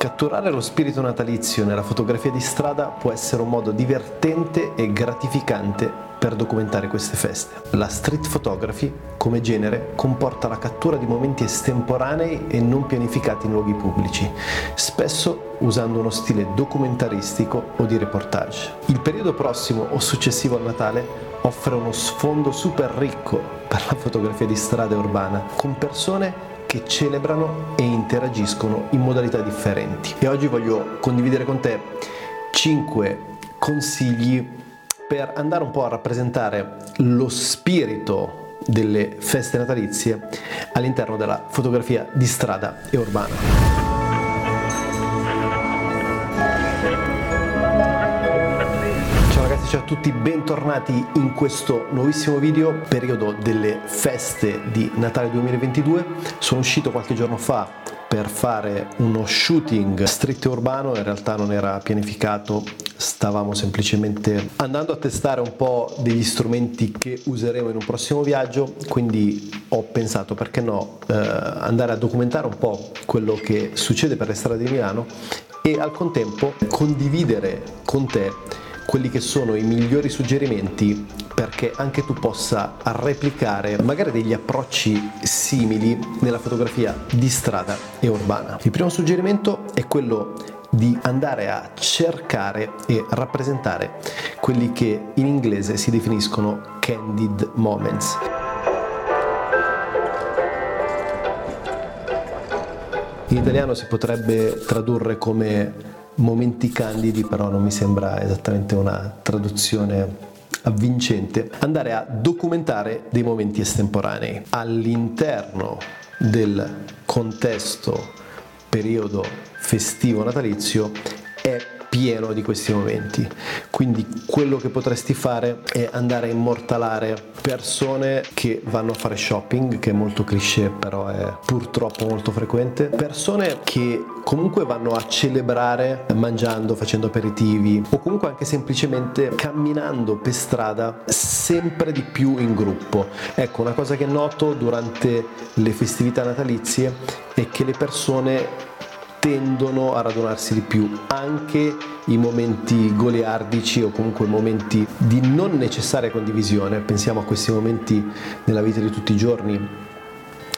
Catturare lo spirito natalizio nella fotografia di strada può essere un modo divertente e gratificante per documentare queste feste. La street photography, come genere, comporta la cattura di momenti estemporanei e non pianificati in luoghi pubblici, spesso usando uno stile documentaristico o di reportage. Il periodo prossimo o successivo al Natale offre uno sfondo super ricco per la fotografia di strada e urbana, con persone che celebrano e interagiscono in modalità differenti. E oggi voglio condividere con te 5 consigli per andare un po' a rappresentare lo spirito delle feste natalizie all'interno della fotografia di strada e urbana. Ciao a tutti, bentornati in questo nuovissimo video, periodo delle feste di Natale 2022. Sono uscito qualche giorno fa per fare uno shooting street urbano, in realtà non era pianificato, stavamo semplicemente andando a testare un po' degli strumenti che useremo in un prossimo viaggio, quindi ho pensato perché no eh, andare a documentare un po' quello che succede per le strade di Milano e al contempo condividere con te quelli che sono i migliori suggerimenti perché anche tu possa replicare magari degli approcci simili nella fotografia di strada e urbana. Il primo suggerimento è quello di andare a cercare e rappresentare quelli che in inglese si definiscono candid moments. In italiano si potrebbe tradurre come momenti candidi, però non mi sembra esattamente una traduzione avvincente, andare a documentare dei momenti estemporanei. All'interno del contesto periodo festivo natalizio pieno di questi momenti. Quindi quello che potresti fare è andare a immortalare persone che vanno a fare shopping, che è molto cliché, però è purtroppo molto frequente, persone che comunque vanno a celebrare mangiando, facendo aperitivi o comunque anche semplicemente camminando per strada sempre di più in gruppo. Ecco, una cosa che noto durante le festività natalizie è che le persone tendono a radunarsi di più, anche i momenti goliardici o comunque momenti di non necessaria condivisione. Pensiamo a questi momenti nella vita di tutti i giorni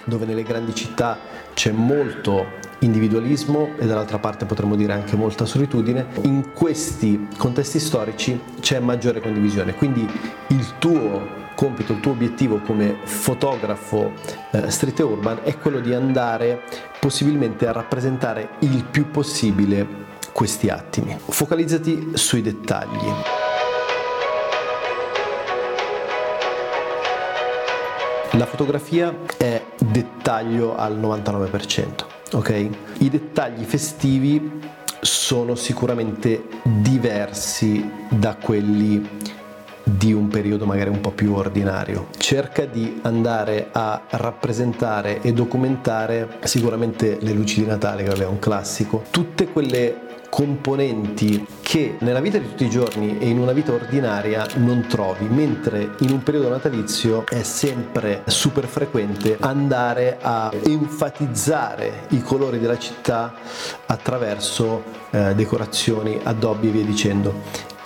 dove nelle grandi città c'è molto individualismo e dall'altra parte potremmo dire anche molta solitudine, in questi contesti storici c'è maggiore condivisione. Quindi il tuo compito, il tuo obiettivo come fotografo eh, street urban è quello di andare possibilmente a rappresentare il più possibile questi attimi. Focalizzati sui dettagli. La fotografia è dettaglio al 99%, ok? I dettagli festivi sono sicuramente diversi da quelli di un periodo magari un po' più ordinario. Cerca di andare a rappresentare e documentare sicuramente le luci di Natale, che è un classico, tutte quelle componenti che nella vita di tutti i giorni e in una vita ordinaria non trovi, mentre in un periodo natalizio è sempre super frequente andare a enfatizzare i colori della città attraverso eh, decorazioni, addobbi e via dicendo.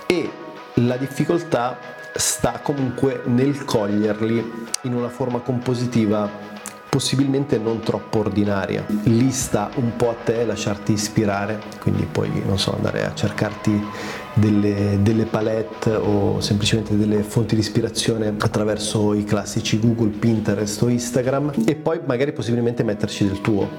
E la difficoltà sta comunque nel coglierli in una forma compositiva possibilmente non troppo ordinaria. Lì sta un po' a te lasciarti ispirare, quindi puoi, non so, andare a cercarti delle, delle palette o semplicemente delle fonti di ispirazione attraverso i classici Google, Pinterest o Instagram e poi magari possibilmente metterci del tuo.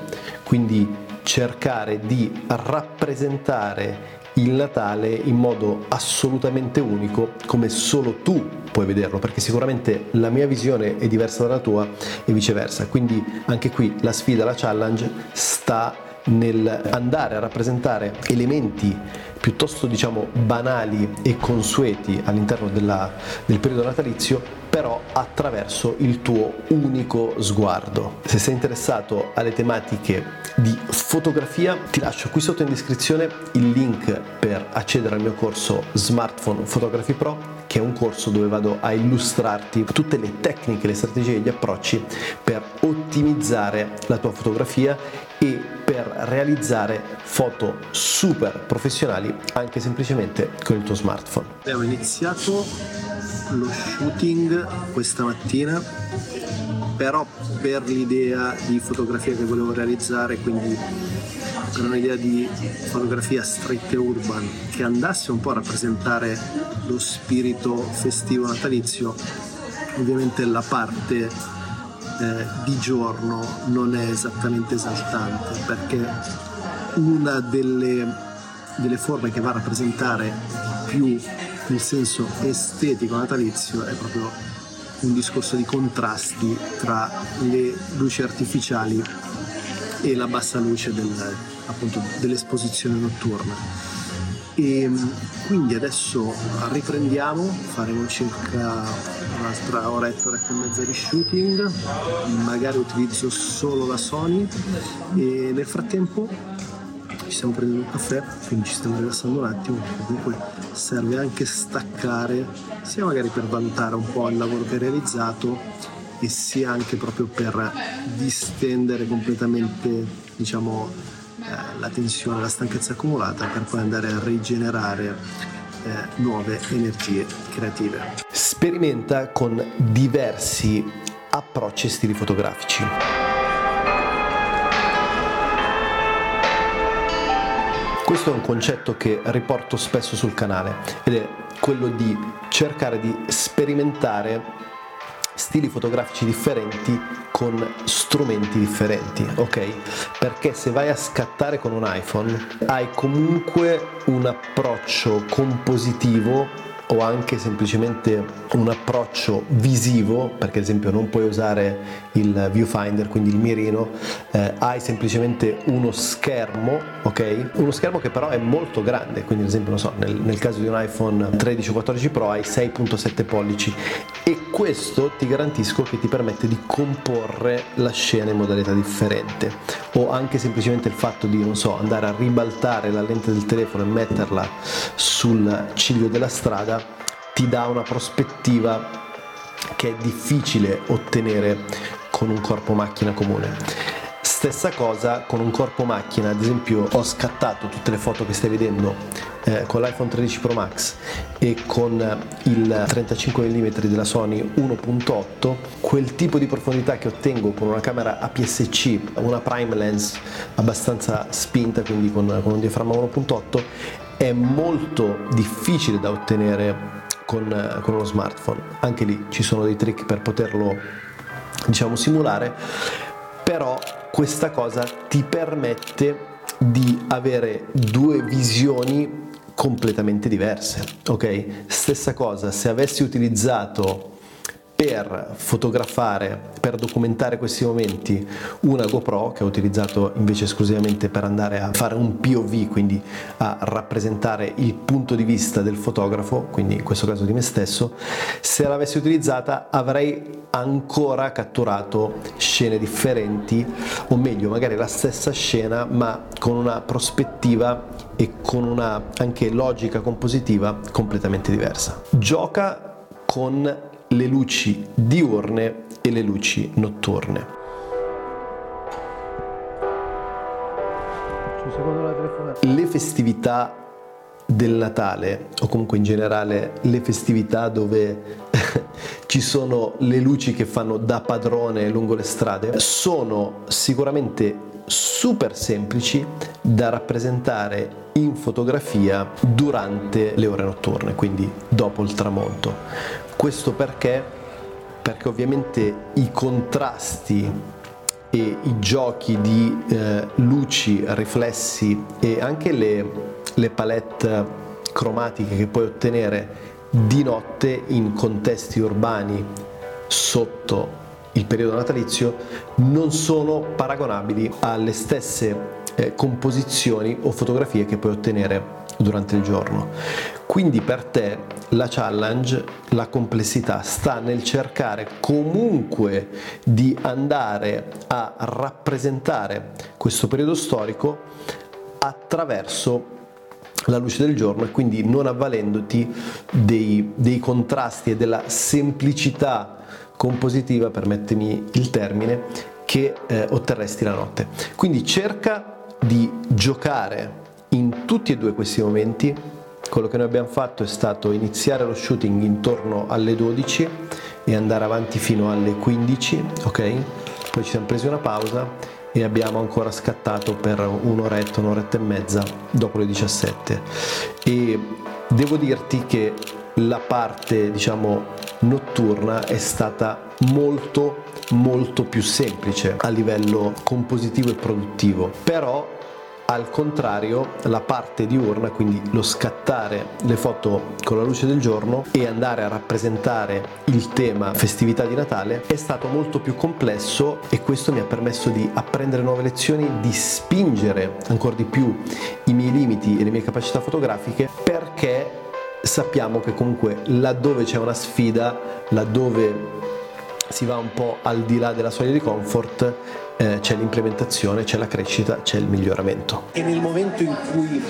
Quindi cercare di rappresentare il Natale in modo assolutamente unico come solo tu puoi vederlo perché sicuramente la mia visione è diversa dalla tua e viceversa. Quindi anche qui la sfida la challenge sta nel andare a rappresentare elementi piuttosto diciamo banali e consueti all'interno della, del periodo natalizio però attraverso il tuo unico sguardo. Se sei interessato alle tematiche di fotografia, ti lascio qui sotto in descrizione il link per accedere al mio corso Smartphone Photography Pro che è un corso dove vado a illustrarti tutte le tecniche, le strategie e gli approcci per ottimizzare la tua fotografia e per realizzare foto super professionali anche semplicemente con il tuo smartphone. Abbiamo iniziato lo shooting questa mattina, però per l'idea di fotografia che volevo realizzare, quindi per un'idea di fotografia street urban che andasse un po' a rappresentare lo spirito festivo natalizio, ovviamente la parte eh, di giorno non è esattamente esaltante perché una delle, delle forme che va a rappresentare più il senso estetico natalizio è proprio un discorso di contrasti tra le luci artificiali e la bassa luce del, appunto, dell'esposizione notturna. E quindi adesso riprendiamo, faremo circa un'altra oretta, oretta e mezza di shooting, magari utilizzo solo la Sony e nel frattempo ci stiamo prendendo un caffè, quindi ci stiamo rilassando un attimo, comunque serve anche staccare, sia magari per valutare un po' il lavoro che hai realizzato e sia anche proprio per distendere completamente diciamo, eh, la tensione, la stanchezza accumulata per poi andare a rigenerare eh, nuove energie creative. Sperimenta con diversi approcci e stili fotografici. Questo è un concetto che riporto spesso sul canale ed è quello di cercare di sperimentare stili fotografici differenti con strumenti differenti, ok? Perché se vai a scattare con un iPhone hai comunque un approccio compositivo o anche semplicemente un approccio visivo, perché ad esempio non puoi usare il viewfinder, quindi il mirino, eh, hai semplicemente uno schermo, ok? Uno schermo che però è molto grande, quindi ad esempio, non so, nel, nel caso di un iPhone 13 o 14 Pro hai 6.7 pollici e questo ti garantisco che ti permette di comporre la scena in modalità differente o anche semplicemente il fatto di, non so, andare a ribaltare la lente del telefono e metterla sul ciglio della strada ti dà una prospettiva che è difficile ottenere con un corpo macchina comune. Stessa cosa con un corpo macchina, ad esempio ho scattato tutte le foto che stai vedendo eh, con l'iPhone 13 Pro Max e con il 35 mm della Sony 1.8, quel tipo di profondità che ottengo con una camera APS-C, una prime lens abbastanza spinta, quindi con, con un diaframma 1.8, è molto difficile da ottenere con, con uno smartphone. Anche lì ci sono dei trick per poterlo diciamo simulare, però questa cosa ti permette di avere due visioni completamente diverse, ok? Stessa cosa, se avessi utilizzato per fotografare, per documentare questi momenti una GoPro che ho utilizzato invece esclusivamente per andare a fare un POV, quindi a rappresentare il punto di vista del fotografo, quindi in questo caso di me stesso, se l'avessi utilizzata avrei ancora catturato scene differenti o meglio magari la stessa scena ma con una prospettiva e con una anche logica compositiva completamente diversa. Gioca con le luci diurne e le luci notturne. Le festività del Natale o comunque in generale le festività dove ci sono le luci che fanno da padrone lungo le strade sono sicuramente super semplici da rappresentare in fotografia durante le ore notturne, quindi dopo il tramonto. Questo perché? Perché ovviamente i contrasti e i giochi di eh, luci, riflessi e anche le, le palette cromatiche che puoi ottenere di notte in contesti urbani sotto il periodo natalizio non sono paragonabili alle stesse eh, composizioni o fotografie che puoi ottenere durante il giorno. Quindi per te la challenge, la complessità sta nel cercare comunque di andare a rappresentare questo periodo storico attraverso la luce del giorno e quindi non avvalendoti dei, dei contrasti e della semplicità compositiva, permettimi il termine, che eh, otterresti la notte. Quindi cerca di giocare in tutti e due questi momenti quello che noi abbiamo fatto è stato iniziare lo shooting intorno alle 12 e andare avanti fino alle 15, ok? Poi ci siamo presi una pausa e abbiamo ancora scattato per un'oretta, un'oretta e mezza dopo le 17. E devo dirti che la parte, diciamo, notturna è stata molto molto più semplice a livello compositivo e produttivo. Però al contrario, la parte diurna, quindi lo scattare le foto con la luce del giorno e andare a rappresentare il tema festività di Natale è stato molto più complesso e questo mi ha permesso di apprendere nuove lezioni, di spingere ancora di più i miei limiti e le mie capacità fotografiche perché sappiamo che comunque laddove c'è una sfida, laddove si va un po' al di là della soglia di comfort, eh, c'è l'implementazione, c'è la crescita, c'è il miglioramento. E nel momento in cui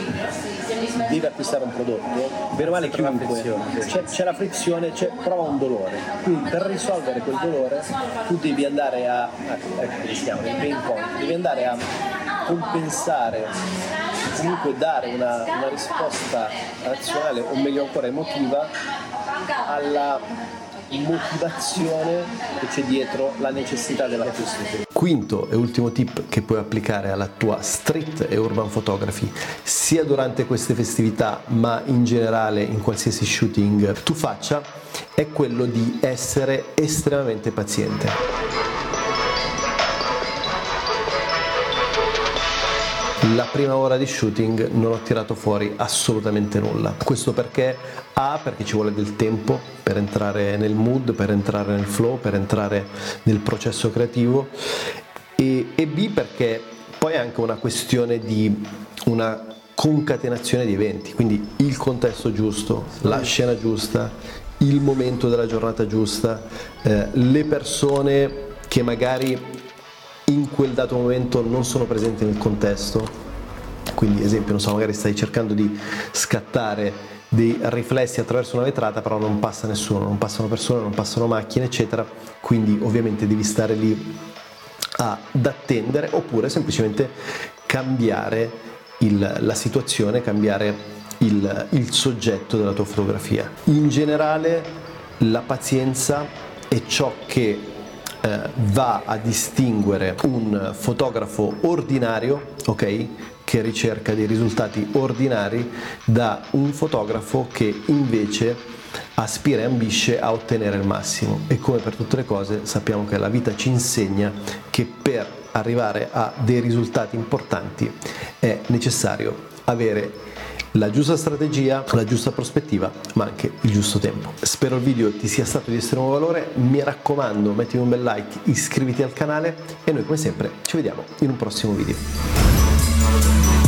devi acquistare un prodotto, vero male chiunque, c'è, c'è, la frizione, c'è, prova un dolore. Quindi per risolvere quel dolore tu devi andare a, a ecco, chiama, il pain point, devi andare a compensare, comunque dare una, una risposta razionale o meglio ancora emotiva alla motivazione che c'è dietro la necessità della giustizia. Quinto e ultimo tip che puoi applicare alla tua street e urban photography sia durante queste festività ma in generale in qualsiasi shooting tu faccia è quello di essere estremamente paziente. La prima ora di shooting non ho tirato fuori assolutamente nulla. Questo perché? A perché ci vuole del tempo per entrare nel mood, per entrare nel flow, per entrare nel processo creativo. E, e B perché poi è anche una questione di una concatenazione di eventi, quindi il contesto giusto, la scena giusta, il momento della giornata giusta, eh, le persone che magari in quel dato momento non sono presenti nel contesto. Quindi, esempio, non so, magari stai cercando di scattare dei riflessi attraverso una vetrata, però non passa nessuno, non passano persone, non passano macchine, eccetera. Quindi, ovviamente, devi stare lì ad attendere oppure semplicemente cambiare il, la situazione, cambiare il, il soggetto della tua fotografia. In generale, la pazienza è ciò che eh, va a distinguere un fotografo ordinario, ok? Che ricerca dei risultati ordinari da un fotografo che invece aspira e ambisce a ottenere il massimo e come per tutte le cose sappiamo che la vita ci insegna che per arrivare a dei risultati importanti è necessario avere la giusta strategia, la giusta prospettiva, ma anche il giusto tempo. Spero il video ti sia stato di estremo valore, mi raccomando mettimi un bel like, iscriviti al canale e noi come sempre ci vediamo in un prossimo video.